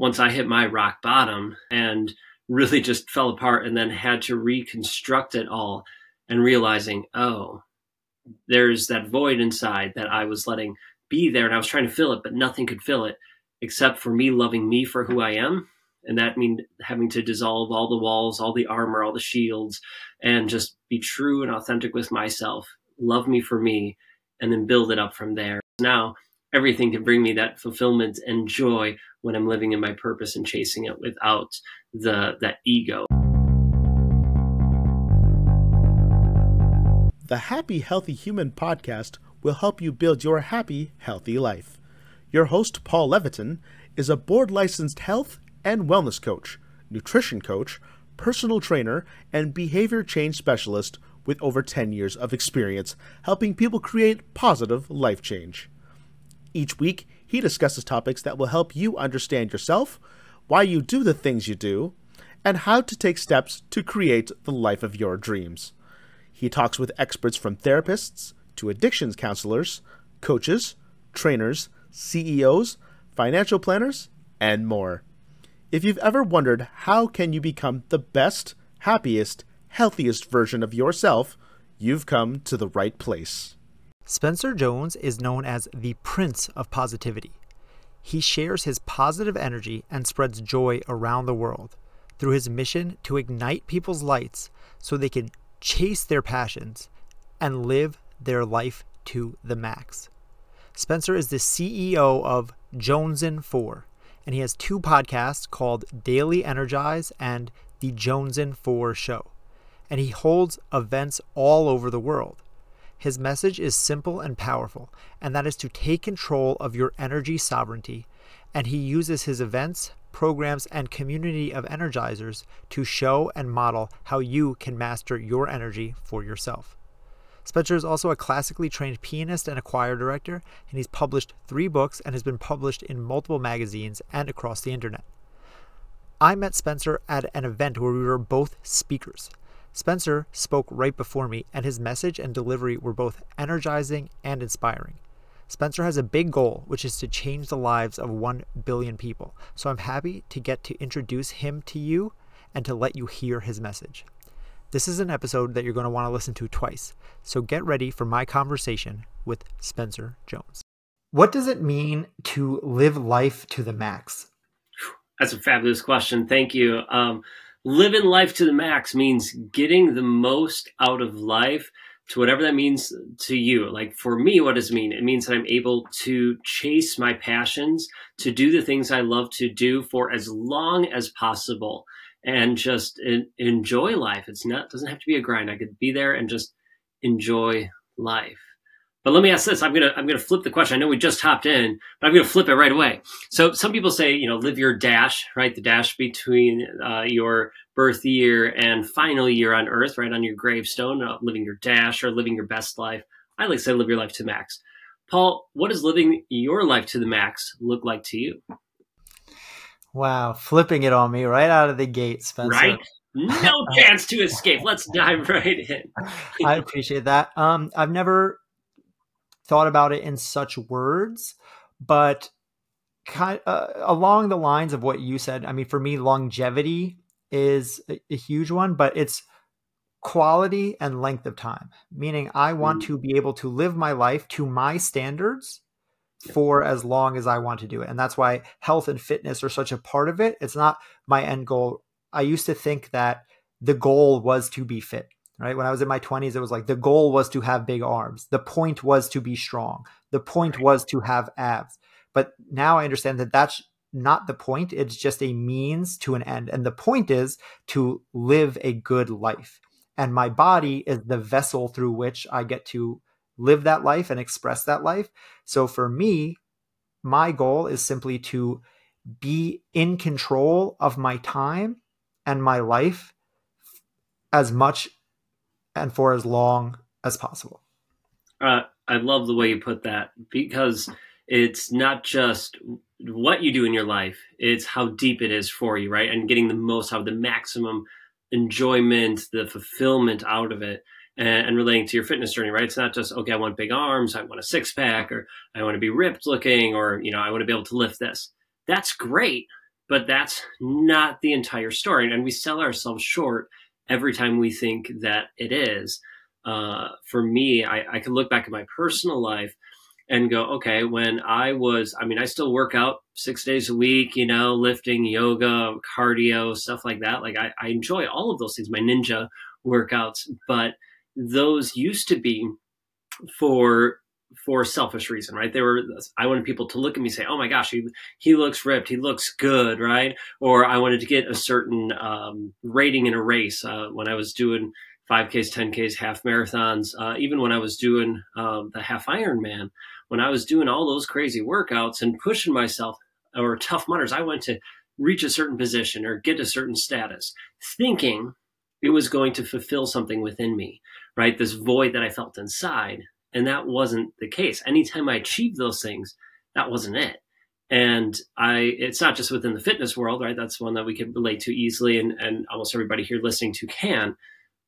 once I hit my rock bottom and really just fell apart and then had to reconstruct it all and realizing, oh, there's that void inside that I was letting be there and I was trying to fill it, but nothing could fill it except for me loving me for who I am. And that means having to dissolve all the walls, all the armor, all the shields, and just be true and authentic with myself. Love me for me, and then build it up from there. Now, everything can bring me that fulfillment and joy when I'm living in my purpose and chasing it without the that ego. The Happy Healthy Human podcast will help you build your happy, healthy life. Your host, Paul Levitin, is a board licensed health and wellness coach, nutrition coach, personal trainer, and behavior change specialist with over 10 years of experience helping people create positive life change. Each week, he discusses topics that will help you understand yourself, why you do the things you do, and how to take steps to create the life of your dreams. He talks with experts from therapists to addictions counselors, coaches, trainers, CEOs, financial planners, and more. If you've ever wondered how can you become the best, happiest, healthiest version of yourself, you've come to the right place. Spencer Jones is known as the Prince of Positivity. He shares his positive energy and spreads joy around the world through his mission to ignite people's lights so they can chase their passions, and live their life to the max. Spencer is the CEO of Jonesin 4, and he has two podcasts called Daily Energize and The Jonesin 4 Show. And he holds events all over the world. His message is simple and powerful, and that is to take control of your energy sovereignty. And he uses his events, programs, and community of energizers to show and model how you can master your energy for yourself. Spencer is also a classically trained pianist and a choir director, and he's published three books and has been published in multiple magazines and across the internet. I met Spencer at an event where we were both speakers. Spencer spoke right before me, and his message and delivery were both energizing and inspiring. Spencer has a big goal, which is to change the lives of 1 billion people. So I'm happy to get to introduce him to you and to let you hear his message. This is an episode that you're going to want to listen to twice. So get ready for my conversation with Spencer Jones. What does it mean to live life to the max? That's a fabulous question. Thank you. Um, living life to the max means getting the most out of life to whatever that means to you. Like for me, what does it mean? It means that I'm able to chase my passions, to do the things I love to do for as long as possible and just enjoy life. It's not, doesn't have to be a grind. I could be there and just enjoy life. But let me ask this. I'm gonna I'm gonna flip the question. I know we just hopped in, but I'm gonna flip it right away. So some people say, you know, live your dash, right? The dash between uh, your birth year and final year on Earth, right on your gravestone, uh, living your dash or living your best life. I like to say live your life to max. Paul, what does living your life to the max look like to you? Wow, flipping it on me right out of the gate, Spencer. Right? No chance to escape. Let's dive right in. I appreciate that. Um, I've never thought about it in such words, but kind uh, along the lines of what you said. I mean, for me, longevity is a, a huge one, but it's quality and length of time. Meaning, I want mm. to be able to live my life to my standards for as long as I want to do it. And that's why health and fitness are such a part of it. It's not my end goal. I used to think that the goal was to be fit right? When I was in my 20s, it was like the goal was to have big arms. The point was to be strong. The point was to have abs. But now I understand that that's not the point. It's just a means to an end. And the point is to live a good life. And my body is the vessel through which I get to live that life and express that life. So for me, my goal is simply to be in control of my time and my life as much and for as long as possible. Uh, I love the way you put that because it's not just what you do in your life, it's how deep it is for you, right? And getting the most out of the maximum enjoyment, the fulfillment out of it. And, and relating to your fitness journey, right? It's not just okay. I want big arms, I want a six pack, or I want to be ripped looking, or you know, I want to be able to lift this. That's great, but that's not the entire story. And we sell ourselves short every time we think that it is. Uh, for me, I, I can look back at my personal life and go, okay, when I was, I mean, I still work out six days a week, you know, lifting, yoga, cardio, stuff like that. Like I, I enjoy all of those things, my ninja workouts, but those used to be for for selfish reason, right? They were I wanted people to look at me say, "Oh my gosh, he he looks ripped, he looks good," right? Or I wanted to get a certain um, rating in a race uh, when I was doing 5Ks, 10Ks, half marathons, uh, even when I was doing um, the half Ironman, when I was doing all those crazy workouts and pushing myself or Tough Mudders, I went to reach a certain position or get a certain status, thinking it was going to fulfill something within me, right? This void that I felt inside. And that wasn't the case. Anytime I achieved those things, that wasn't it. And I, it's not just within the fitness world, right? That's one that we can relate to easily, and, and almost everybody here listening to can.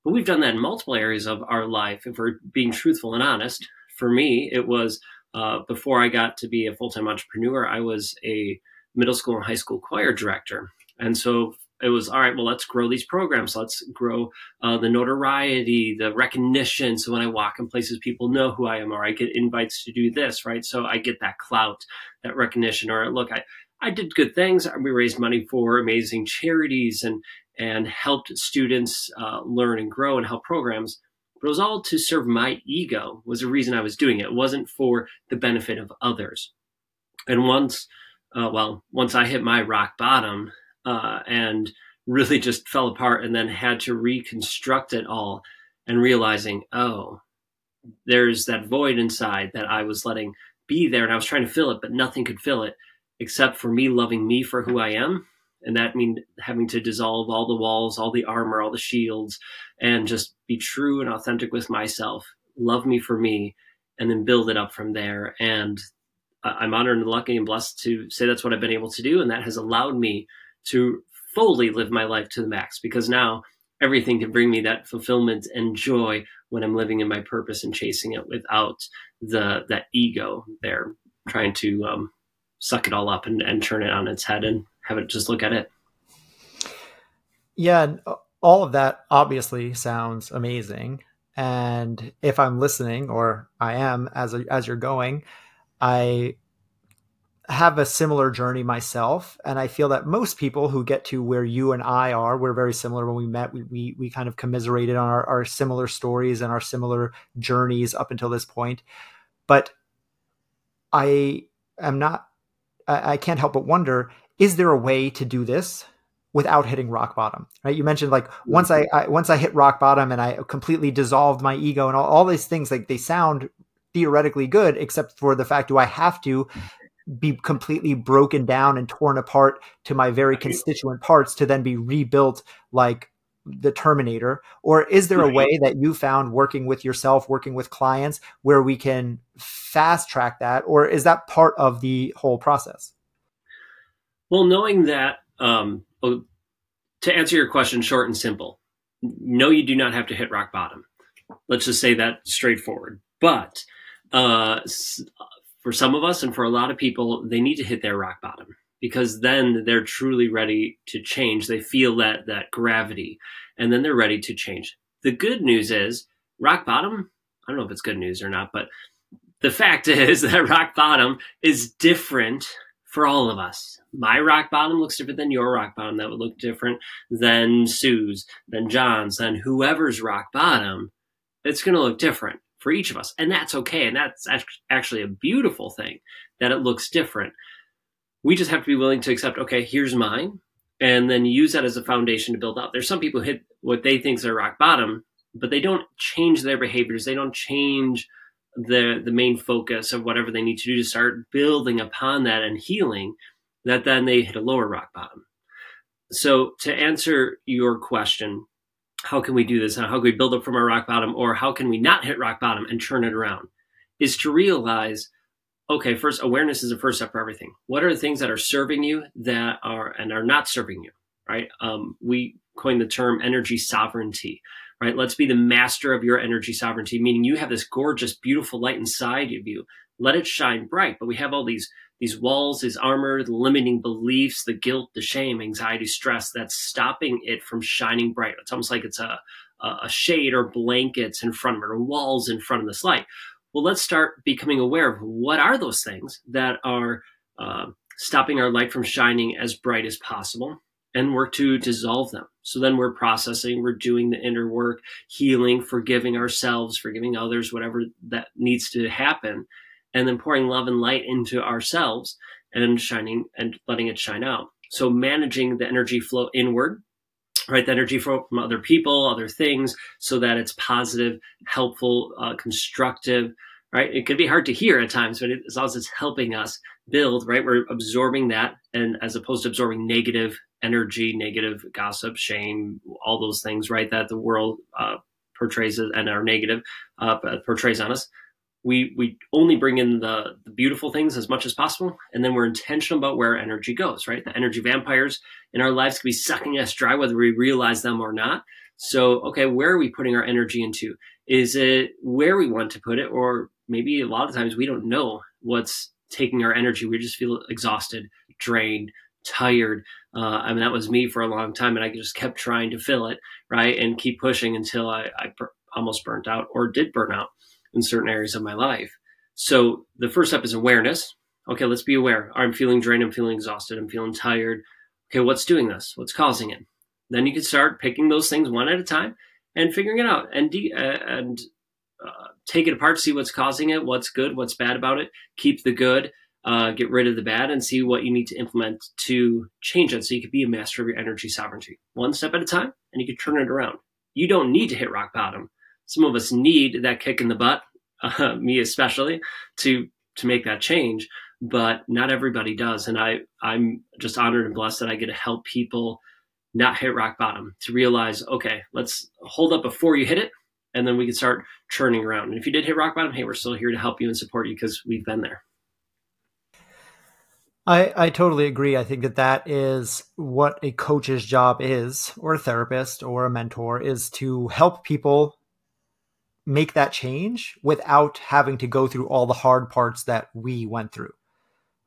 But we've done that in multiple areas of our life. If we're being truthful and honest, for me, it was uh, before I got to be a full time entrepreneur, I was a middle school and high school choir director. And so it was all right well let's grow these programs. Let's grow uh, the notoriety the recognition so when i walk in places people know who i am or i get invites to do this right? So i get that clout that recognition or look i i did good things. We raised money for amazing charities and and helped students uh, learn and grow and help programs. But it was all to serve my ego was the reason i was doing it. It wasn't for the benefit of others. And once uh, well once i hit my rock bottom uh, and really just fell apart and then had to reconstruct it all and realizing, oh, there's that void inside that I was letting be there and I was trying to fill it, but nothing could fill it except for me loving me for who I am. And that means having to dissolve all the walls, all the armor, all the shields, and just be true and authentic with myself. Love me for me, and then build it up from there. And I'm honored and lucky and blessed to say that's what I've been able to do. And that has allowed me to fully live my life to the max because now everything can bring me that fulfillment and joy when I'm living in my purpose and chasing it without the that ego there trying to um, suck it all up and, and turn it on its head and have it just look at it. Yeah, all of that obviously sounds amazing. And if I'm listening, or I am as a, as you're going, I have a similar journey myself and i feel that most people who get to where you and i are we're very similar. When we met we we, we kind of commiserated on our, our similar stories and our similar journeys up until this point. But i am not I, I can't help but wonder is there a way to do this without hitting rock bottom? Right? You mentioned like mm-hmm. once I, I, once i hit rock bottom and i completely dissolved my ego and all, all these things like they sound theoretically good except for the fact do i have to be completely broken down and torn apart to my very constituent parts to then be rebuilt like the terminator? Or is there a way that you found working with yourself working with clients where we can fast track that? Or is that part of the whole process? Well knowing that um, oh, to answer your question short and simple no you do not have to hit rock bottom. Let's just say that straightforward. But uh, for some of us and for a lot of people, they need to hit their rock bottom because then they're truly ready to change. They feel that that gravity and then they're ready to change. The good news is rock bottom, I don't know if it's good news or not, but the fact is that rock bottom is different for all of us. My rock bottom looks different than your rock bottom. That would look different than Sue's, than John's, than whoever's rock bottom. It's going to look different for each of us. And that's okay. And that's actually a beautiful thing that it looks different. We just have to be willing to accept, okay, here's mine, and then use that as a foundation to build up. There's some people who hit what they think is their rock bottom, but they don't change their behaviors. They don't change the the main focus of whatever they need to do to start building upon that and healing that then they hit a lower rock bottom. So to answer your question, how can we do this? How can we build up from our rock bottom? Or how can we not hit rock bottom and turn it around? Is to realize, okay, first, awareness is the first step for everything. What are the things that are serving you that are and are not serving you, right? Um, we coined the term energy sovereignty, right? Let's be the master of your energy sovereignty, meaning you have this gorgeous, beautiful light inside of you. Let it shine bright. But we have all these these walls, these armor, the limiting beliefs, the guilt, the shame, anxiety, stress that's stopping it from shining bright. It's almost like it's a, a shade or blankets in front of it or walls in front of this light. Well, let's start becoming aware of what are those things that are uh, stopping our light from shining as bright as possible and work to dissolve them. So then we're processing, we're doing the inner work, healing, forgiving ourselves, forgiving others, whatever that needs to happen, and then pouring love and light into ourselves and shining and letting it shine out. So managing the energy flow inward, right? The energy flow from other people, other things, so that it's positive, helpful, uh, constructive, right? It could be hard to hear at times, but it, as long as it's helping us build, right? We're absorbing that, and as opposed to absorbing negative energy, negative gossip, shame, all those things, right? That the world uh, portrays and are negative uh, portrays on us. We we only bring in the, the beautiful things as much as possible, and then we're intentional about where energy goes, right? The energy vampires in our lives can be sucking us dry, whether we realize them or not. So, okay, where are we putting our energy into? Is it where we want to put it, or maybe a lot of times we don't know what's taking our energy. We just feel exhausted, drained, tired. Uh, I mean, that was me for a long time, and I just kept trying to fill it, right, and keep pushing until I, I almost burnt out or did burn out in certain areas of my life. So the first step is awareness. Okay, let's be aware. I'm feeling drained. I'm feeling exhausted. I'm feeling tired. Okay, what's doing this? What's causing it? Then you can start picking those things one at a time and figuring it out and de- uh, and uh, take it apart, see what's causing it, what's good, what's bad about it, keep the good, uh, get rid of the bad, and see what you need to implement to change it so you can be a master of your energy sovereignty. One step at a time, and you can turn it around. You don't need to hit rock bottom. Some of us need that kick in the butt, uh, me especially, to to make that change. But not everybody does, and I I'm just honored and blessed that I get to help people not hit rock bottom to realize, okay, let's hold up before you hit it, and then we can start churning around. And if you did hit rock bottom, hey, we're still here to help you and support you because we've been there. I, I totally agree. I think that that is what a coach's job is, or a therapist, or a mentor, is to help people make that change without having to go through all the hard parts that we went through.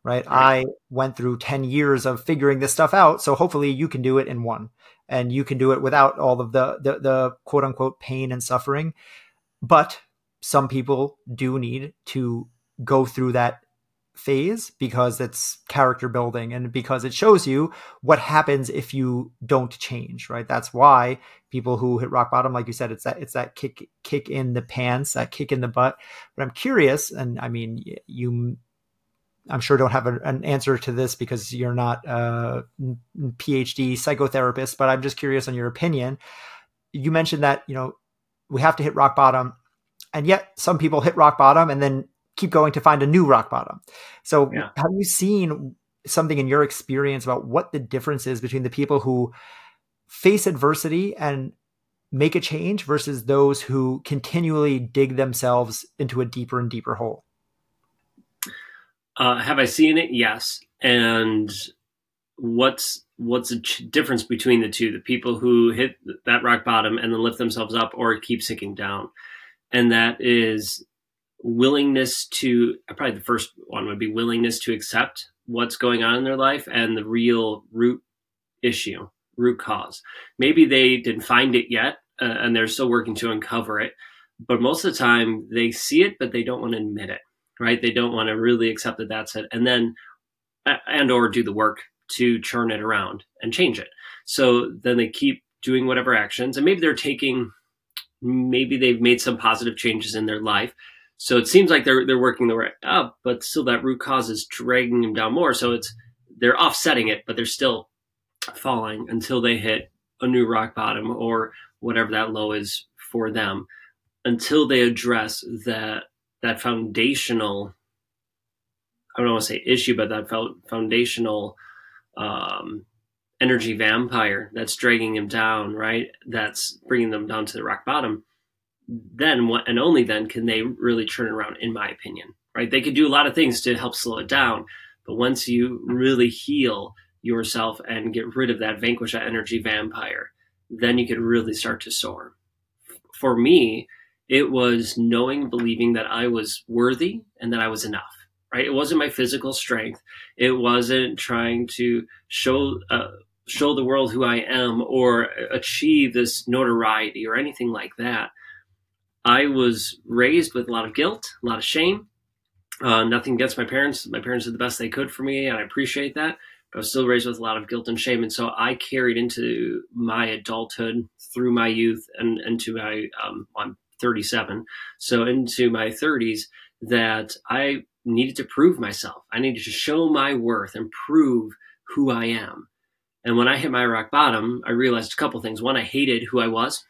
Right? right? I went through 10 years of figuring this stuff out. So hopefully you can do it in one and you can do it without all of the, the, the quote unquote pain and suffering. But some people do need to go through that phase because it's character building and because it shows you what happens if you don't change right? That's why people who hit rock bottom like you said it's that it's that kick kick in the pants that kick in the butt. But i'm curious and i mean you i'm sure don't have a, an answer to this because you're not a phd psychotherapist but i'm just curious on your opinion. You mentioned that you know we have to hit rock bottom and yet some people hit rock bottom and then keep going to find a new rock bottom. So yeah. have you seen something in your experience about what the difference is between the people who face adversity and make a change versus those who continually dig themselves into a deeper and deeper hole? Uh, have I seen it? Yes. And what's what's the ch- difference between the two? The people who hit that rock bottom and then lift themselves up, or keep sinking down, and that is willingness to probably the first one would be willingness to accept what's going on in their life and the real root issue root cause. Maybe they didn't find it yet uh, and they're still working to uncover it but most of the time they see it but they don't want to admit it right? They don't want to really accept that that's it and then and or do the work to churn it around and change it. So then they keep doing whatever actions and maybe they're taking maybe they've made some positive changes in their life so it seems like they're they're working the way up, but still that root cause is dragging them down more. So it's they're offsetting it, but they're still falling until they hit a new rock bottom or whatever that low is for them. Until they address that that foundational I don't want to say issue, but that foundational um, energy vampire that's dragging them down, right? That's bringing them down to the rock bottom then and only then can they really turn around in my opinion right they could do a lot of things to help slow it down but once you really heal yourself and get rid of that vanquish that energy vampire then you could really start to soar for me it was knowing believing that i was worthy and that i was enough right? It wasn't my physical strength. It wasn't trying to show uh, show the world who I am or achieve this notoriety or anything like that. I was raised with a lot of guilt, a lot of shame. Uh, nothing against my parents. My parents did the best they could for me, and I appreciate that. But I was still raised with a lot of guilt and shame, and so I carried into my adulthood through my youth and into my um, I'm 37, so into my 30s that I needed to prove myself. I needed to show my worth and prove who I am. And when I hit my rock bottom, I realized a couple things. One, I hated who I was.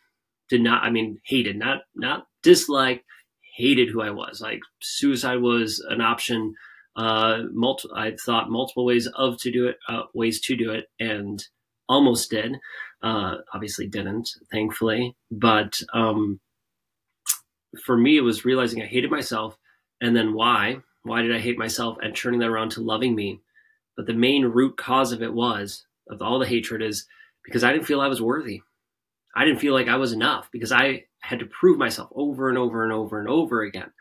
Did not, I mean, hated, not not dislike, hated who I was. Like suicide was an option. Uh, multi- I thought multiple ways of to do it, uh, ways to do it, and almost did. Uh, obviously didn't, thankfully. But um, for me, it was realizing I hated myself, and then why? Why did I hate myself? And turning that around to loving me. But the main root cause of it was of all the hatred is because I didn't feel I was worthy. I didn't feel like I was enough because I had to prove myself over and over and over and over again.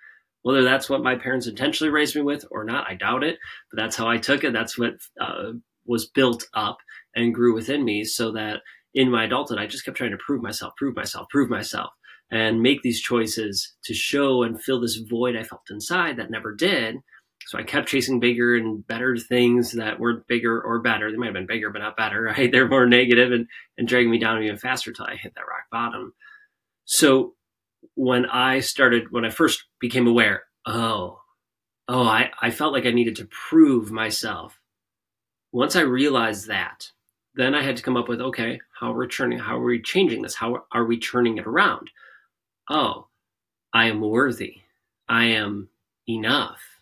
Whether that's what my parents intentionally raised me with or not, I doubt it. But that's how I took it. That's what uh, was built up and grew within me so that in my adulthood, I just kept trying to prove myself, prove myself, prove myself, and make these choices to show and fill this void I felt inside that never did so I kept chasing bigger and better things that weren't bigger or better. They might have been bigger, but not better, right? They're more negative and, and dragging me down even faster till I hit that rock bottom. So when I started, when I first became aware, oh, oh, I, I felt like I needed to prove myself. Once I realized that, then I had to come up with, okay, how are we turning, how are we changing this? How are we turning it around? Oh, I am worthy. I am enough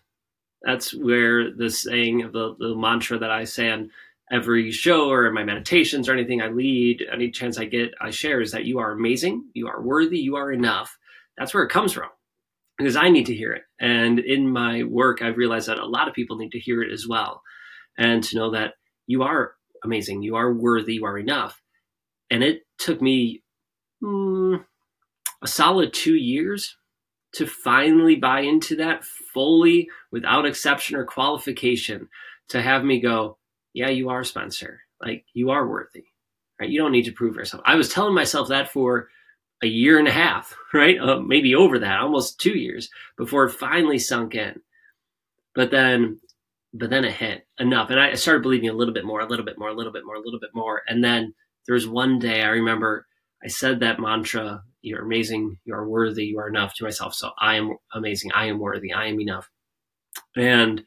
that's where the saying of the, the mantra that I say on every show or in my meditations or anything I lead, any chance I get, I share is that you are amazing, you are worthy, you are enough. That's where it comes from because I need to hear it. And in my work, I've realized that a lot of people need to hear it as well and to know that you are amazing, you are worthy, you are enough. And it took me mm, a solid two years to finally buy into that fully without exception or qualification to have me go, yeah, you are Spencer. Like you are worthy, right? You don't need to prove yourself. I was telling myself that for a year and a half, right? Uh, maybe over that, almost two years before it finally sunk in. But then, but then it hit enough. And I started believing a little bit more, a little bit more, a little bit more, a little bit more. And then there was one day I remember I said that mantra you're amazing, you are worthy, you are enough to myself. So I am amazing, I am worthy, I am enough. And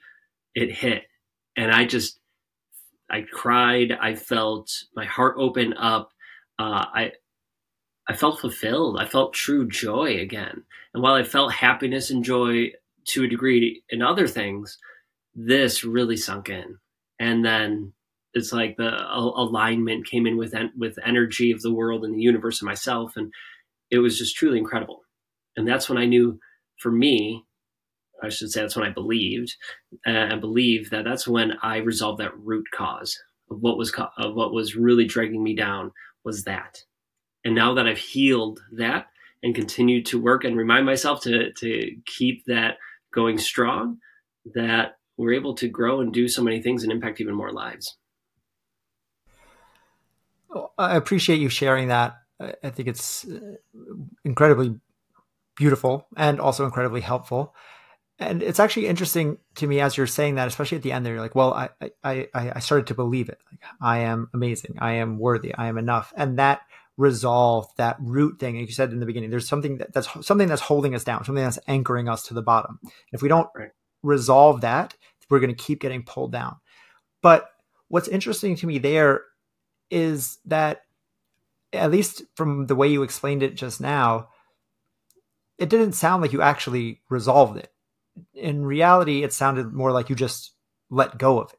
it hit. And I just, I cried. I felt my heart open up. Uh, I, I felt fulfilled. I felt true joy again. And while I felt happiness and joy to a degree in other things, this really sunk in. And then it's like the alignment came in with with energy of the world and the universe and myself, and it was just truly incredible. And that's when I knew for me, I should say that's when I believed uh, and believed that that's when I resolved that root cause of what was of what was really dragging me down was that. And now that I've healed that and continued to work and remind myself to to keep that going strong, that we're able to grow and do so many things and impact even more lives. I appreciate you sharing that I think it's uh, incredibly beautiful and also incredibly helpful. And it's actually interesting to me as you're saying that, especially at the end there, you're like, well, I, I, I started to believe it. Like, I am amazing. I am worthy. I am enough. And that resolve, that root thing, like you said in the beginning, there's something that, that's something that's holding us down, something that's anchoring us to the bottom. if we don't right. resolve that, we're going to keep getting pulled down. But what's interesting to me there is that at least from the way you explained it just now, it didn't sound like you actually resolved it. In reality, it sounded more like you just let go of it,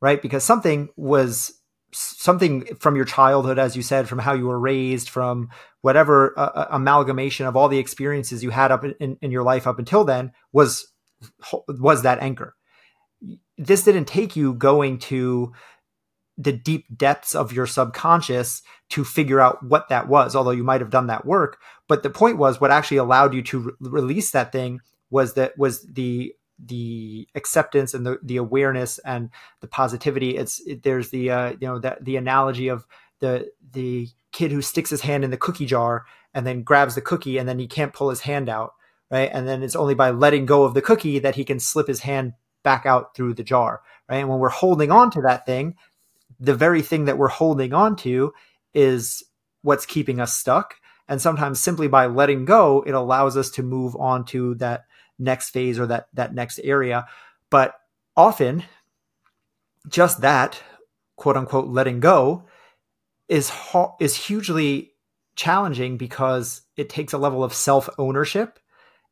right? Because something was something from your childhood, as you said, from how you were raised, from whatever uh, uh amalgamation of all the experiences you had up in, in your life up until then was was that anchor. This didn't take you going to the deep depths of your subconscious to figure out what that was, although you might have done that work. But the point was what actually allowed you to re- release that thing was that was the the acceptance and the, the awareness and the positivity. It's it, there's the uh, you know that the analogy of the the kid who sticks his hand in the cookie jar and then grabs the cookie and then he can't pull his hand out right? And then it's only by letting go of the cookie that he can slip his hand back out through the jar right? And when we're holding on to that thing the very thing that we're holding on to is what's keeping us stuck. And sometimes simply by letting go it allows us to move on to that next phase or that that next area. But often just that quote unquote letting go is is hugely challenging because it takes a level of self ownership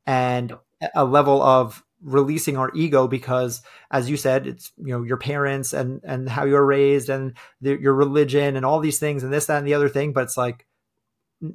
and a level of releasing our ego because as you said it's you know your parents and and how you're raised and the, your religion and all these things and this that and the other thing. But it's like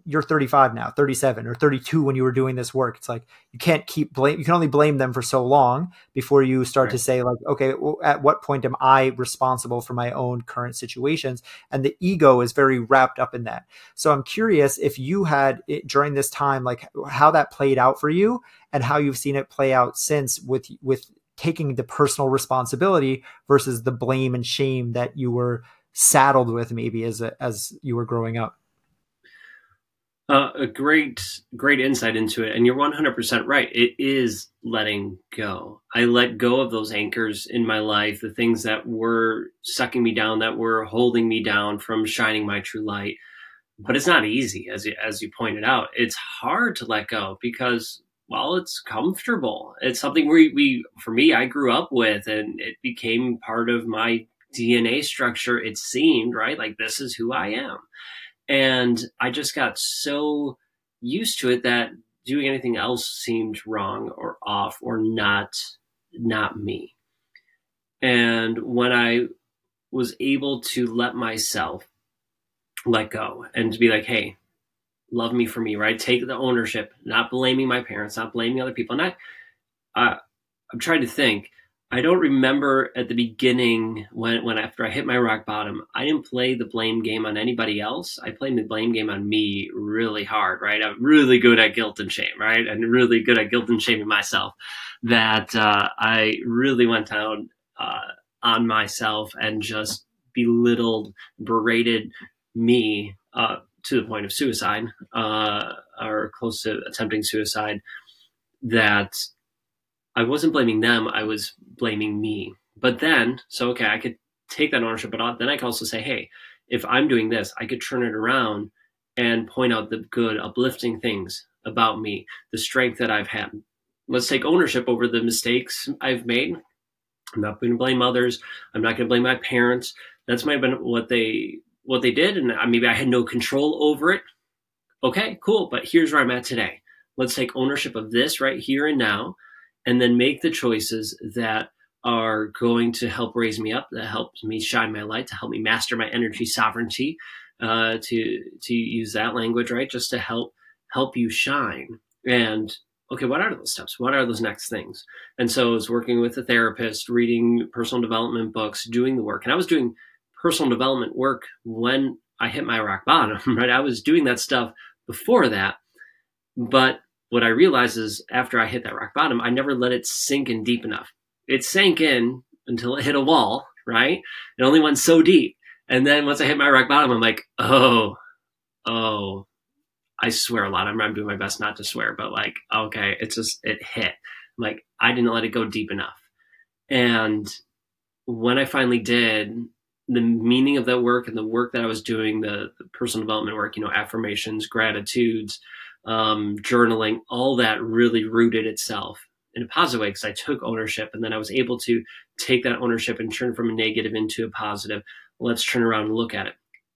you're 35 now 37 or 32 when you were doing this work. It's like you can't keep blame you can only blame them for so long before you start right. to say like okay well, at what point am i responsible for my own current situations? And the ego is very wrapped up in that. So i'm curious if you had it, during this time like how that played out for you and how you've seen it play out since with with taking the personal responsibility versus the blame and shame that you were saddled with maybe as a, as you were growing up uh, a great, great insight into it. And you're 100% right. It is letting go. I let go of those anchors in my life, the things that were sucking me down, that were holding me down from shining my true light. But it's not easy, as you, as you pointed out. It's hard to let go because, well, it's comfortable. It's something we, we, for me, I grew up with and it became part of my DNA structure. It seemed, right? Like this is who I am and I just got so used to it that doing anything else seemed wrong or off or not not me. And when I was able to let myself let go and to be like, hey, love me for me, right? Take the ownership, not blaming my parents, not blaming other people. And I, I'm trying to think. I don't remember at the beginning when, when after I hit my rock bottom, I didn't play the blame game on anybody else. I played the blame game on me really hard, right? I'm really good at guilt and shame, right? And really good at guilt and shaming myself that uh, I really went down uh, on myself and just belittled, berated me uh, to the point of suicide uh, or close to attempting suicide that I wasn't blaming them. I was blaming me. But then, so okay, I could take that ownership, but uh, then I could also say, hey, if I'm doing this, I could turn it around and point out the good, uplifting things about me, the strength that I've had. Let's take ownership over the mistakes I've made. I'm not going to blame others. I'm not going to blame my parents. That's might have been what they what they did, and uh, maybe I had no control over it. Okay, cool. But here's where I'm at today. Let's take ownership of this right here and now and then make the choices that are going to help raise me up, that helps me shine my light, to help me master my energy sovereignty, uh, to to use that language, right? Just to help help you shine. And okay, what are those steps? What are those next things? And so I was working with a therapist, reading personal development books, doing the work. And I was doing personal development work when I hit my rock bottom, right? I was doing that stuff before that. But what I realized is after I hit that rock bottom, I never let it sink in deep enough. It sank in until it hit a wall, right? It only went so deep. And then once I hit my rock bottom, I'm like, oh, oh, I swear a lot. I'm, I'm doing my best not to swear, but like, okay, it's just, it hit. I'm like, I didn't let it go deep enough. And when I finally did, the meaning of that work and the work that I was doing, the, the personal development work, you know, affirmations, gratitudes, um, journaling, all that really rooted itself in a positive way because I took ownership and then I was able to take that ownership and turn from a negative into a positive. Let's turn around and look at it.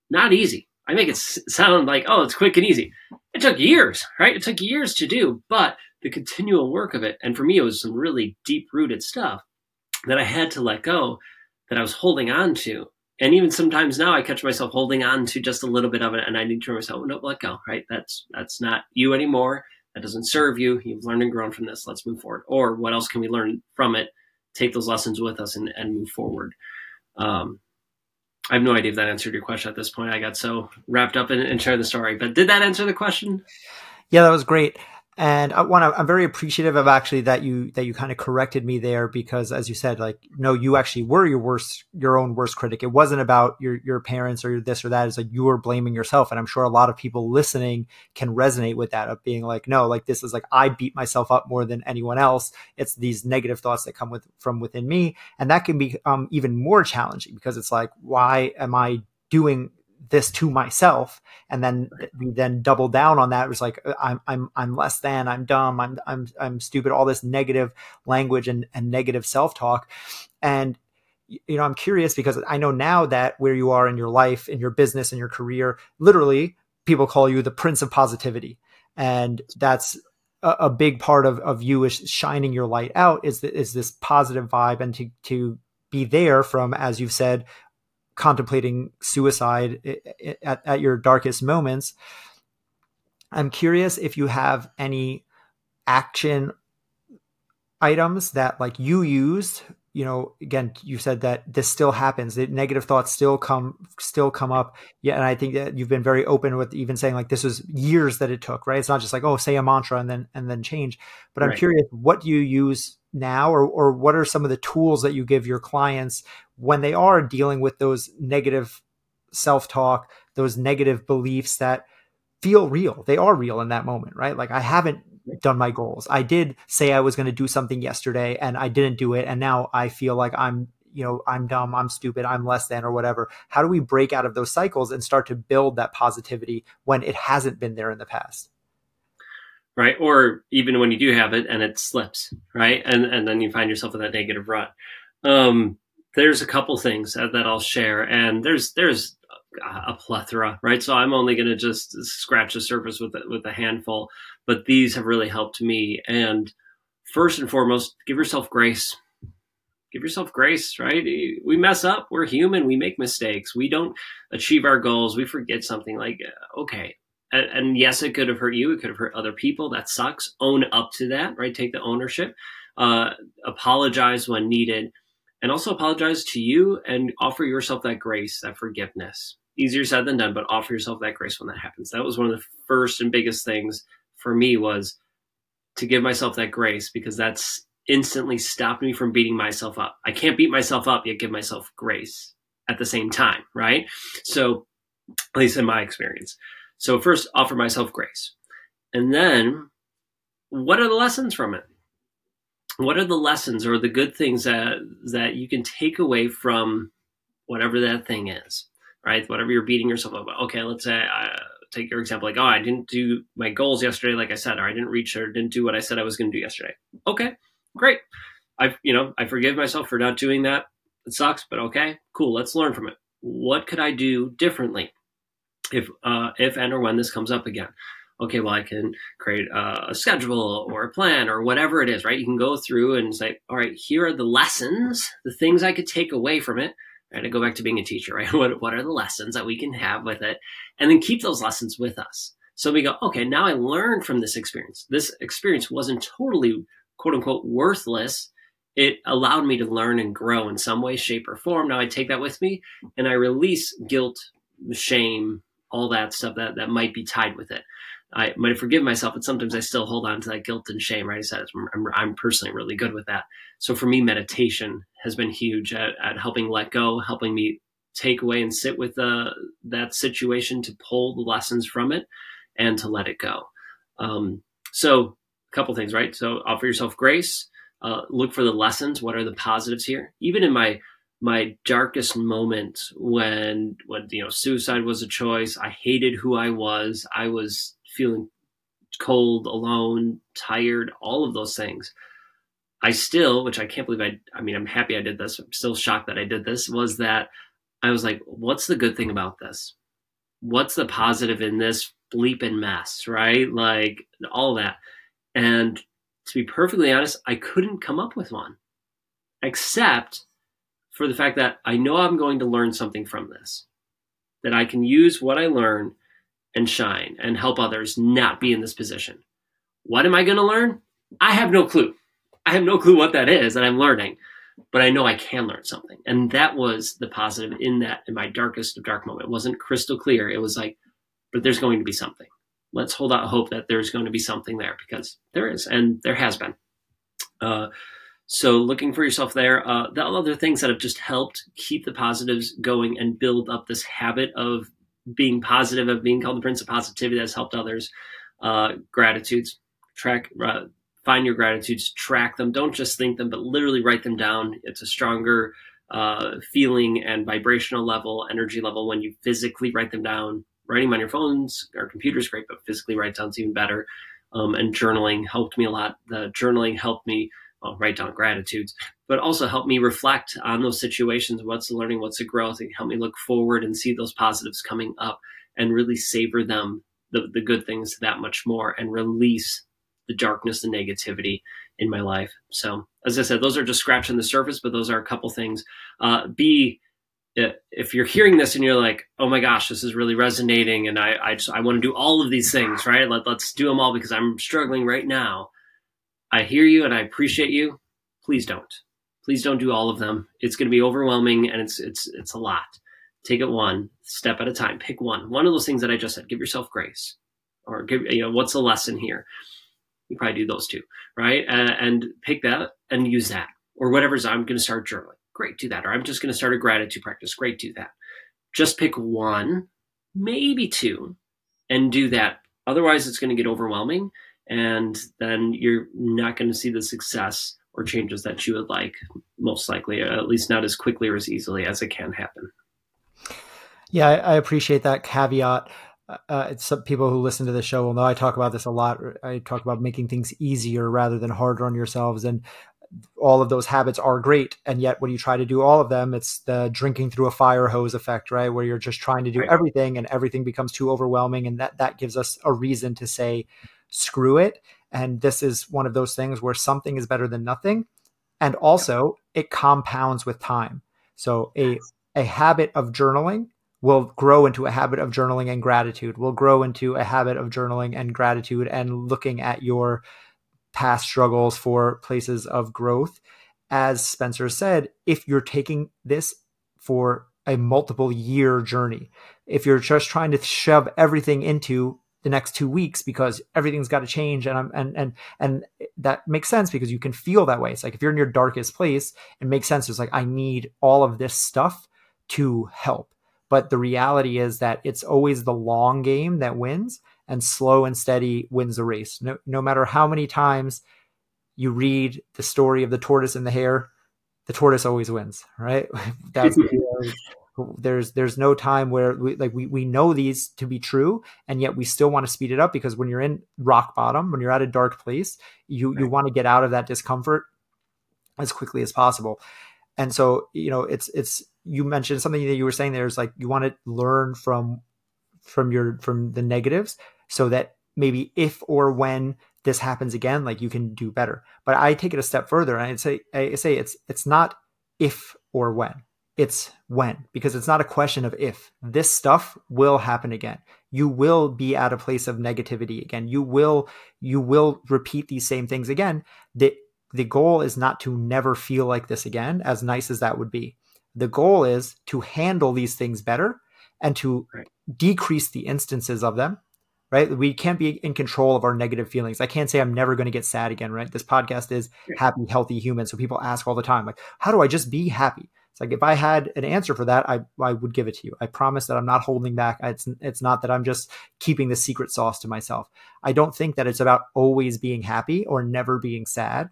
Not easy. I make it sound like, oh, it's quick and easy. It took years, right? It took years to do, but the continual work of it, and for me, it was some really deep rooted stuff that I had to let go that I was holding on to and even sometimes now I catch myself holding on to just a little bit of it, and I need to myself, oh, no, let go. Right? That's that's not you anymore. That doesn't serve you. You've learned and grown from this. Let's move forward. Or what else can we learn from it? Take those lessons with us and, and move forward. Um, I have no idea if that answered your question at this point. I got so wrapped up in, in sharing the story, but did that answer the question? Yeah, that was great. And I want to, I'm very appreciative of actually that you that you kind of corrected me there because as you said like no you actually were your worst your own worst critic. It wasn't about your your parents or this or that. It's like you were blaming yourself. And I'm sure a lot of people listening can resonate with that of being like no like this is like I beat myself up more than anyone else. It's these negative thoughts that come with from within me. And that can be um, even more challenging because it's like why am I doing this to myself and then we then double down on that. It was like uh, i'm i'm i'm less than i'm dumb i'm i'm i'm stupid all this negative language and and negative self-talk. And you know i'm curious because i know now that where you are in your life in your business in your career literally people call you the prince of positivity. And that's a, a big part of of you is shining your light out is is this positive vibe and to to be there from as you've said contemplating suicide at, at your darkest moments. I'm curious if you have any action items that like you used you know again you said that this still happens the negative thoughts still come still come up. Yeah and i think that you've been very open with even saying like this was years that it took right? It's not just like oh say a mantra and then and then change. But i'm right. curious what do you use now or or what are some of the tools that you give your clients when they are dealing with those negative self-talk those negative beliefs that feel real? They are real in that moment right? Like i haven't done my goals i did say i was going to do something yesterday and i didn't do it and now i feel like i'm you know i'm dumb i'm stupid i'm less than or whatever how do we break out of those cycles and start to build that positivity when it hasn't been there in the past right? Or even when you do have it and it slips, right? And and then you find yourself in that negative rut. Um, there's a couple things that, that I'll share, and there's there's a plethora, right? So I'm only going to just scratch the surface with with a handful, but these have really helped me. And first and foremost, give yourself grace. Give yourself grace, right? We mess up. We're human. We make mistakes. We don't achieve our goals. We forget something. Like, okay, and, and, yes, it could have hurt you. It could have hurt other people. That sucks. Own up to that, right? Take the ownership. Uh, apologize when needed, and also apologize to you and offer yourself that grace, that forgiveness. Easier said than done, but offer yourself that grace when that happens. That was one of the first and biggest things for me was to give myself that grace because that's instantly stopped me from beating myself up. I can't beat myself up yet give myself grace at the same time, right? So, at least in my experience. So first, offer myself grace. And then, what are the lessons from it? What are the lessons or the good things that that you can take away from whatever that thing is, right? Whatever you're beating yourself up about. Okay, let's say I take your example, like, oh, I didn't do my goals yesterday, like I said, or I didn't reach or didn't do what I said I was going to do yesterday. Okay, great. I, you know, I forgive myself for not doing that. It sucks, but okay, cool. Let's learn from it. What could I do differently? if uh, if and or when this comes up again okay well i can create a schedule or a plan or whatever it is right you can go through and say all right here are the lessons the things i could take away from it right? To go back to being a teacher right? What, what are the lessons that we can have with it? And then keep those lessons with us. So we go okay now i learned from this experience. This experience wasn't totally quote unquote worthless. It allowed me to learn and grow in some way shape or form. Now i take that with me and i release guilt shame all that stuff that, that might be tied with it. I might forgive myself, but sometimes I still hold on to that guilt and shame, right? I said, I'm, I'm personally really good with that. So for me, meditation has been huge at, at helping let go, helping me take away and sit with uh, that situation to pull the lessons from it and to let it go. Um, so a couple things, right? So offer yourself grace, uh, look for the lessons. What are the positives here? Even in my my darkest moment when when you know suicide was a choice i hated who i was i was feeling cold alone tired all of those things. I still which i can't believe i i mean i'm happy i did this. I'm still shocked that i did this was that i was like what's the good thing about this? What's the positive in this bleeping mess right? Like all that. And to be perfectly honest i couldn't come up with one except for the fact that I know I'm going to learn something from this, that I can use what I learn and shine and help others not be in this position. What am I going to learn? I have no clue. I have no clue what that is that I'm learning, but I know I can learn something. And that was the positive in that, in my darkest of dark moment. It wasn't crystal clear. It was like, but there's going to be something. let's hold out hope that there's going to be something there because there is, and there has been. Uh, so looking for yourself there. Uh, the other things that have just helped keep the positives going and build up this habit of being positive, of being called the Prince of Positivity, that's helped others. Uh, gratitudes, track, uh, find your gratitudes, track them. Don't just think them, but literally write them down. It's a stronger uh, feeling and vibrational level, energy level when you physically write them down. Writing them on your phones or computers great, but physically write down's even better. Um, and journaling helped me a lot. The journaling helped me well, write down gratitudes, but also help me reflect on those situations. What's the learning? What's the growth? And help me look forward and see those positives coming up and really savor them, the, the good things that much more and release the darkness and negativity in my life. So, as I said, those are just scratching the surface, but those are a couple things. Uh, B, if you're hearing this and you're like, oh my gosh, this is really resonating, and I, I just I want to do all of these things, right? Let, let's do them all because I'm struggling right now. I hear you and I appreciate you. Please don't. Please don't do all of them. It's going to be overwhelming and it's it's it's a lot. Take it one step at a time. Pick one. One of those things that I just said. Give yourself grace, or give you know what's the lesson here. You probably do those two, right? Uh, and pick that and use that, or whatever's. I'm going to start journaling. Great, do that. Or I'm just going to start a gratitude practice. Great, do that. Just pick one, maybe two, and do that. Otherwise, it's going to get overwhelming and then you're not going to see the success or changes that you would like, most likely, at least not as quickly or as easily as it can happen. Yeah, I appreciate that caveat. Uh, uh, it's some people who listen to the show will know I talk about this a lot. I talk about making things easier rather than harder on yourselves. And all of those habits are great. And yet, when you try to do all of them, it's the drinking through a fire hose effect, right? Where you're just trying to do everything and everything becomes too overwhelming. And that, that gives us a reason to say, screw it. And this is one of those things where something is better than nothing. And also, it compounds with time. So, a, a habit of journaling will grow into a habit of journaling and gratitude, will grow into a habit of journaling and gratitude and looking at your past struggles for places of growth. As Spencer said, if you're taking this for a multiple year journey, if you're just trying to shove everything into the next two weeks because everything's got to change and I'm and and and that makes sense because you can feel that way. It's like if you're in your darkest place, it makes sense. It's like I need all of this stuff to help. But the reality is that it's always the long game that wins and slow and steady wins the race. No, no matter how many times you read the story of the tortoise and the hare, the tortoise always wins, right? That's there's there's no time where we, like we, we know these to be true and yet we still want to speed it up because when you're in rock bottom when you're at a dark place you right. you want to get out of that discomfort as quickly as possible. And so you know it's it's you mentioned something that you were saying there's like you want to learn from from your from the negatives so that maybe if or when this happens again like you can do better. But i take it a step further and i say i say it's it's not if or when it's when, because it's not a question of if. This stuff will happen again. You will be at a place of negativity again. You will you will repeat these same things again. The the goal is not to never feel like this again, as nice as that would be. The goal is to handle these things better and to right. decrease the instances of them right? We can't be in control of our negative feelings. I can't say I'm never going to get sad again, right? This podcast is happy, healthy human. So people ask all the time, like, how do I just be happy? It's like if I had an answer for that, I I would give it to you. I promise that I'm not holding back. It's it's not that I'm just keeping the secret sauce to myself. I don't think that it's about always being happy or never being sad.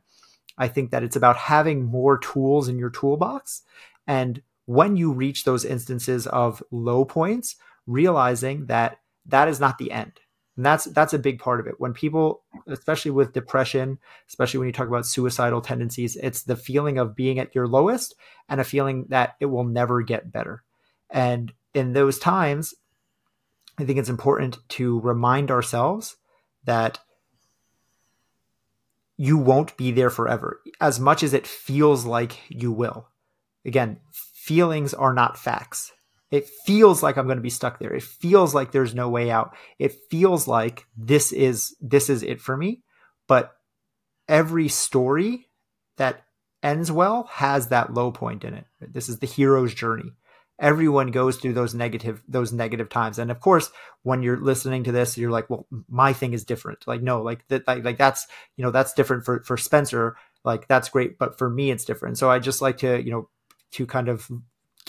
I think that it's about having more tools in your toolbox and when you reach those instances of low points, realizing that that is not the end and that's that's a big part of it. When people especially with depression especially when you talk about suicidal tendencies it's the feeling of being at your lowest and a feeling that it will never get better. And in those times i think it's important to remind ourselves that you won't be there forever as much as it feels like you will. Again feelings are not facts it feels like I'm going to be stuck there. It feels like there's no way out. It feels like this is this is it for me. But every story that ends well has that low point in it. This is the hero's journey. everyone goes through those negative those negative times and of course when you're listening to this you're like well my thing is different like no like that like, like that's you know that's different for for spencer like that's great but for me it's different so i just like to you know to kind of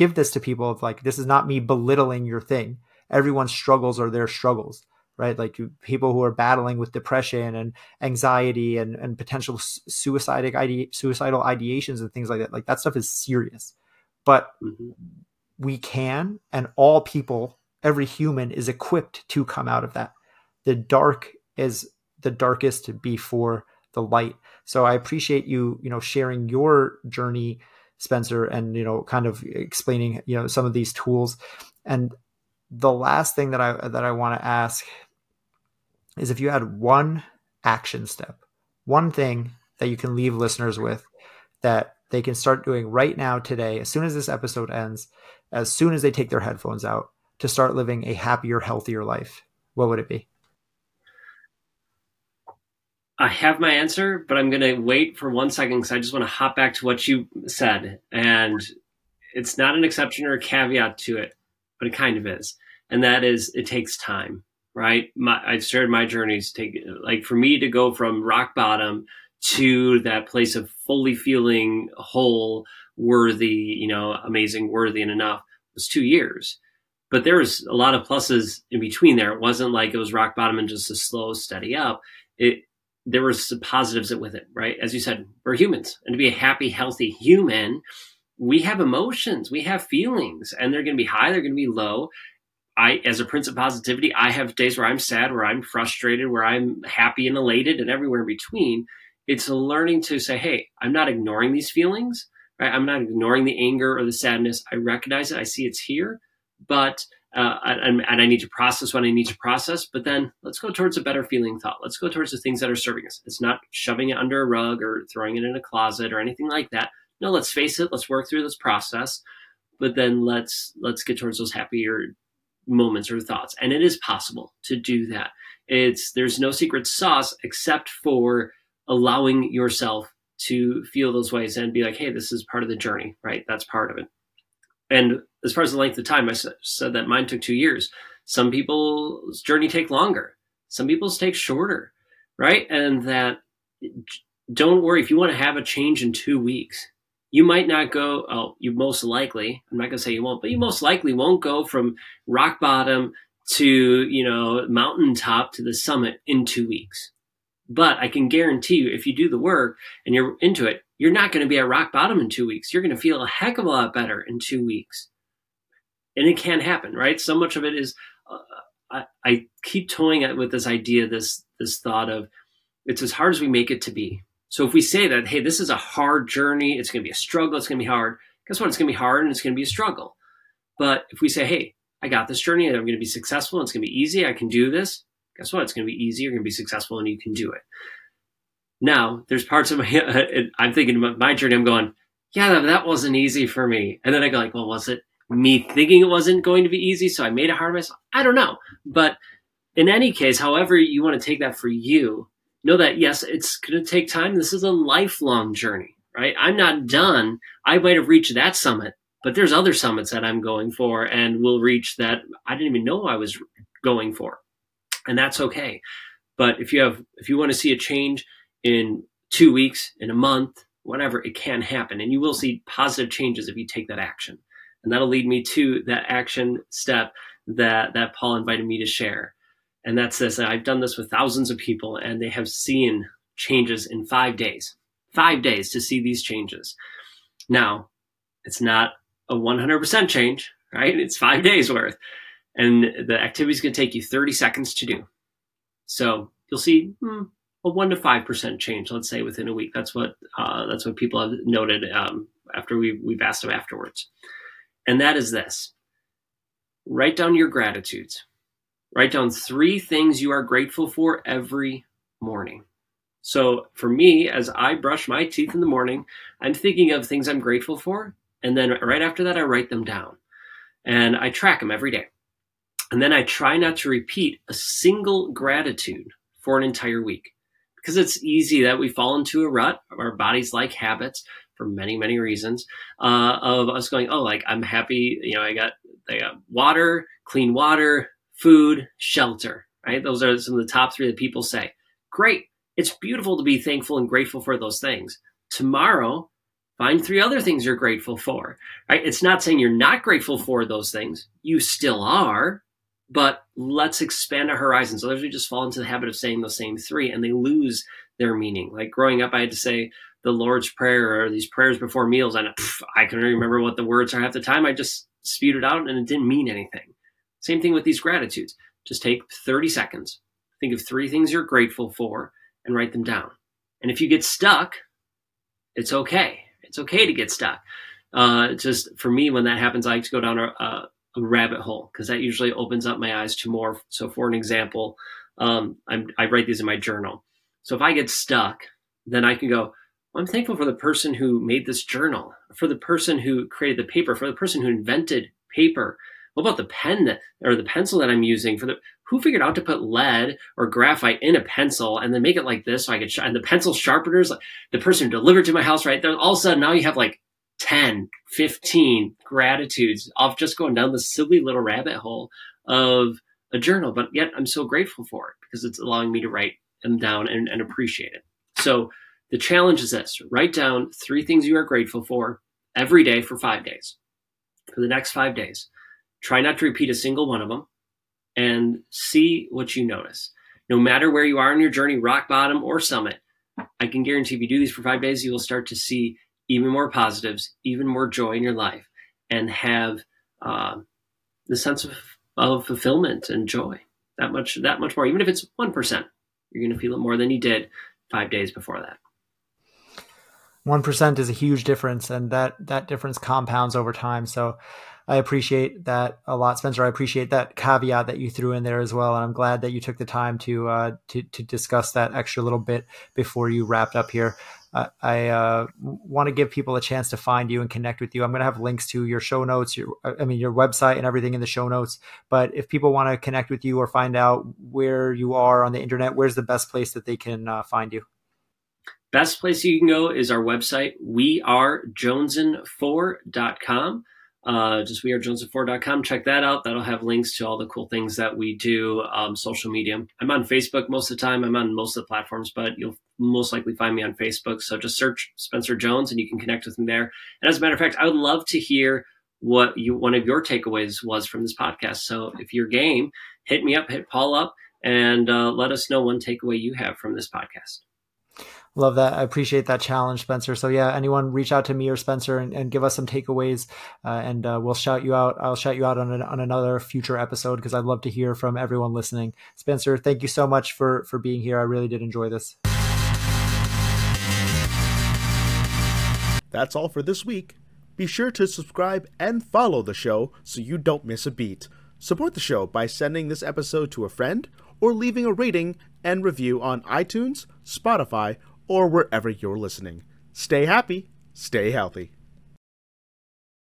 give this to people of like this is not me belittling your thing everyone's struggles are their struggles right like people who are battling with depression and anxiety and and potential suicidal ide- suicidal ideations and things like that like that stuff is serious but mm-hmm we can, and all people, every human is equipped to come out of that. The dark is the darkest before the light. So I appreciate you, you know, sharing your journey, Spencer, and you know, kind of explaining, you know, some of these tools. And the last thing that I that I want to ask is if you had one action step, one thing that you can leave listeners with that they can start doing right now today as soon as this episode ends as soon as they take their headphones out to start living a happier, healthier life? What would it be? I have my answer, but I'm going to wait for one second because I just want to hop back to what you said. And it's not an exception or a caveat to it, but it kind of is. And that is it takes time, right? My, I started my journeys take like for me to go from rock bottom to that place of fully feeling whole, worthy, you know, amazing, worthy, and enough was two years. But there was a lot of pluses in between there. It wasn't like it was rock bottom and just a slow, steady up. It there was some positives with it, right? As you said, we're humans, and to be a happy, healthy human, we have emotions, we have feelings, and they're going to be high, they're going to be low. I, as a prince of positivity, I have days where I'm sad, where I'm frustrated, where I'm happy and elated, and everywhere in between. It's learning to say, hey, I'm not ignoring these feelings. Right? I'm not ignoring the anger or the sadness. I recognize it. I see it's here, but uh, and, and I need to process what I need to process. But then let's go towards a better feeling thought. Let's go towards the things that are serving us. It's not shoving it under a rug or throwing it in a closet or anything like that. No, let's face it. Let's work through this process. But then let's let's get towards those happier moments or thoughts. And it is possible to do that. It's there's no secret sauce except for allowing yourself to feel those ways and be like, hey, this is part of the journey, right? That's part of it. And as far as the length of time, I said that mine took two years. Some people's journey take longer. Some people's take shorter, right? And that don't worry if you want to have a change in two weeks. You might not go. Oh, you most likely. I'm not going to say you won't, but you most likely won't go from rock bottom to you know mountaintop to the summit in two weeks but I can guarantee you, if you do the work and you're into it, you're not going to be at rock bottom in two weeks. You're going to feel a heck of a lot better in two weeks. And it can happen, right? So much of it is, uh, I, I keep toying with this idea, this this thought of it's as hard as we make it to be. So if we say that, hey, this is a hard journey, it's going to be a struggle, it's going to be hard. Guess what? It's going to be hard and it's going to be a struggle. But if we say, hey, I got this journey and I'm going to be successful it's going to be easy, I can do this, guess what? It's going to be easy. You're going to be successful and you can do it. Now, there's parts of my, I'm thinking about my journey. I'm going, yeah, that wasn't easy for me. And then I go like, well, was it me thinking it wasn't going to be easy? So I made it hard myself. I don't know. But in any case, however you want to take that for you, know that yes, it's going to take time. This is a lifelong journey, right? I'm not done. I might have reached that summit, but there's other summits that I'm going for and will reach that I didn't even know I was going for and that's okay. But if you have, if you want to see a change in two weeks, in a month, whatever, it can happen, and you will see positive changes if you take that action. And that'll lead me to that action step that that Paul invited me to share. And that's this. I've done this with thousands of people, and they have seen changes in five days. Five days to see these changes. Now, it's not a 100% change, right? It's five days worth and the activity is going to take you 30 seconds to do. So you'll see hmm, a one to five percent change, let's say within a week. That's what uh, that's what people have noted um, after we we've asked them afterwards, and that is this: write down your gratitudes. Write down three things you are grateful for every morning. So for me, as I brush my teeth in the morning, I'm thinking of things I'm grateful for, and then right after that, I write them down, and I track them every day. And then I try not to repeat a single gratitude for an entire week because it's easy that we fall into a rut. Our bodies like habits. for many, many reasons, uh, of us going, oh, like I'm happy, you know, I got, I got water, clean water, food, shelter, right? Those are some of the top three that people say. Great. It's beautiful to be thankful and grateful for those things. Tomorrow, find three other things you're grateful for, right? It's not saying you're not grateful for those things. You still are, but let's expand our horizons. Others we just fall into the habit of saying those same three and they lose their meaning. Like growing up, I had to say the Lord's Prayer or these prayers before meals, and pff, I couldn't remember what the words are half the time. I just spewed it out and it didn't mean anything. Same thing with these gratitudes. Just take 30 seconds, think of three things you're grateful for, and write them down. And if you get stuck, it's okay. It's okay to get stuck. Uh, just for me, when that happens, I like to go down a, a, rabbit hole because that usually opens up my eyes to more. So, for an example, um, i write these in my journal. So if I get stuck, then I can go, well, I'm thankful for the person who made this journal, for the person who created the paper, for the person who invented paper. What about the pen that, or the pencil that I'm using? For the who figured out to put lead or graphite in a pencil and then make it like this so I could. Sh- and the pencil sharpeners, like the person who delivered to my house, right there. All of a sudden, now you have like 10, 15 gratitudes of just going down the silly little rabbit hole of a journal. But yet, I'm so grateful for it because it's allowing me to write them down and, and appreciate it. So the challenge is this write down three things you are grateful for every day for five days. For the next five days, try not to repeat a single one of them and see what you notice. No matter where you are in your journey, rock bottom or summit, I can guarantee if you do these for five days, you will start to see even more positives, even more joy in your life, and have uh, the sense of, of fulfillment and joy that much that much more. Even if it's one percent, you're going to feel it more than you did five days before that. 1% is a huge difference and that that difference compounds over time so i appreciate that a lot spencer i appreciate that caveat that you threw in there as well and i'm glad that you took the time to uh, to, to discuss that extra little bit before you wrapped up here I uh, want to give people a chance to find you and connect with you. I'm going to have links to your show notes, your I mean your website and everything in the show notes. But if people want to connect with you or find out where you are on the internet, where's the best place that they can uh, find you? Best place you can go is our website, wearejonesin4.com uh, just wearejonesin4.com. Check that out. That'll have links to all the cool things that we do, um, social media. I'm on Facebook most of the time. I'm on most of the platforms, but you'll most likely find me on Facebook. So just search Spencer Jones and you can connect with me there. And as a matter of fact, I would love to hear what you one of your takeaways was from this podcast. So if you're game, hit me up, hit Paul up, and uh, let us know one takeaway you have from this podcast. Love that. I appreciate that challenge, Spencer. So yeah, anyone reach out to me or Spencer and, and give us some takeaways, uh, and uh, we'll shout you out. I'll shout you out on, an, on another future episode because I'd love to hear from everyone listening. Spencer, thank you so much for for being here. I really did enjoy this. That's all for this week. Be sure to subscribe and follow the show so you don't miss a beat. Support the show by sending this episode to a friend or leaving a rating and review on iTunes, Spotify, or wherever you're listening. Stay happy, stay healthy.